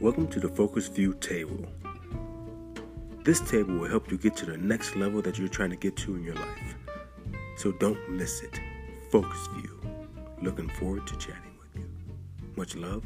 Welcome to the Focus View table. This table will help you get to the next level that you're trying to get to in your life. So don't miss it. Focus View. Looking forward to chatting with you. Much love.